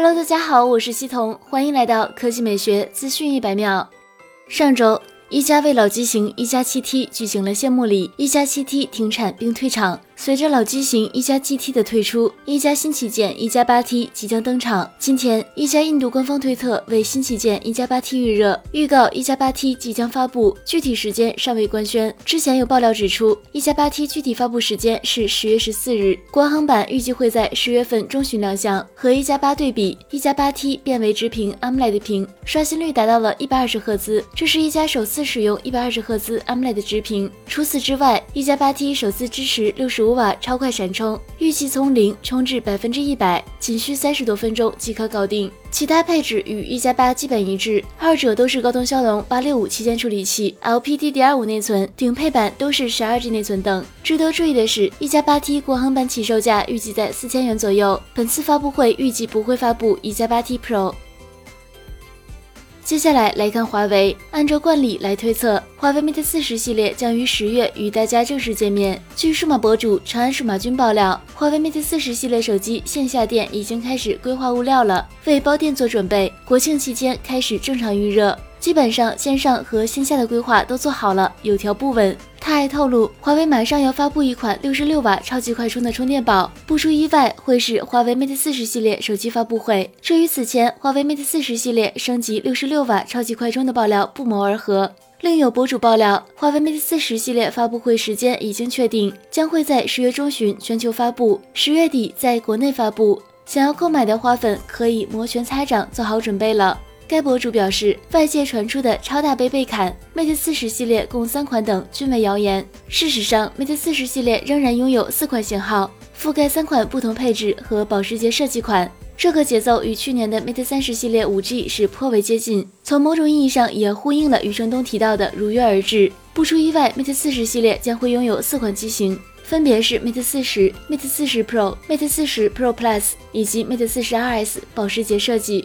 Hello，大家好，我是西彤，欢迎来到科技美学资讯一百秒。上周。一加为老机型一加七 T 举行了谢幕礼，一加七 T 停产并退场。随着老机型一加 GT 的退出，一加新旗舰一加八 T 即将登场。今天，一加印度官方推特为新旗舰一加八 T 预热，预告一加八 T 即将发布，具体时间尚未官宣。之前有爆料指出，一加八 T 具体发布时间是十月十四日，国行版预计会在十月份中旬亮相。和一加八对比，一加八 T 变为直屏 AMOLED 屏，刷新率达到了一百二十赫兹，这是一加首次。使用一百二十赫兹 AMOLED 直屏。除此之外，一加八 T 首次支持六十五五瓦超快闪充，预计从零充至百分之一百仅需三十多分钟即可搞定。其他配置与一加八基本一致，二者都是高通骁龙八六五旗舰处理器，LPDDR5 内存，顶配版都是十二 G 内存等。值得注意的是，一加八 T 国行版起售价预计在四千元左右。本次发布会预计不会发布一加八 T Pro。接下来来看华为。按照惯例来推测，华为 Mate 四十系列将于十月与大家正式见面。据数码博主长安数码君爆料，华为 Mate 四十系列手机线下店已经开始规划物料了，为包店做准备。国庆期间开始正常预热。基本上线上和线下的规划都做好了，有条不紊。他还透露，华为马上要发布一款六十六瓦超级快充的充电宝，不出意外会是华为 Mate 四十系列手机发布会。这与此前华为 Mate 四十系列升级六十六瓦超级快充的爆料不谋而合。另有博主爆料，华为 Mate 四十系列发布会时间已经确定，将会在十月中旬全球发布，十月底在国内发布。想要购买的花粉可以摩拳擦掌，做好准备了。该博主表示，外界传出的超大杯被砍，Mate 四十系列共三款等均为谣言。事实上，Mate 四十系列仍然拥有四款型号，覆盖三款不同配置和保时捷设计款。这个节奏与去年的 Mate 三十系列五 G 是颇为接近，从某种意义上也呼应了余承东提到的如约而至。不出意外，Mate 四十系列将会拥有四款机型，分别是 Mate 四十、Mate 四十 Pro、Mate 四十 Pro Plus 以及 Mate 四十 RS 保时捷设计。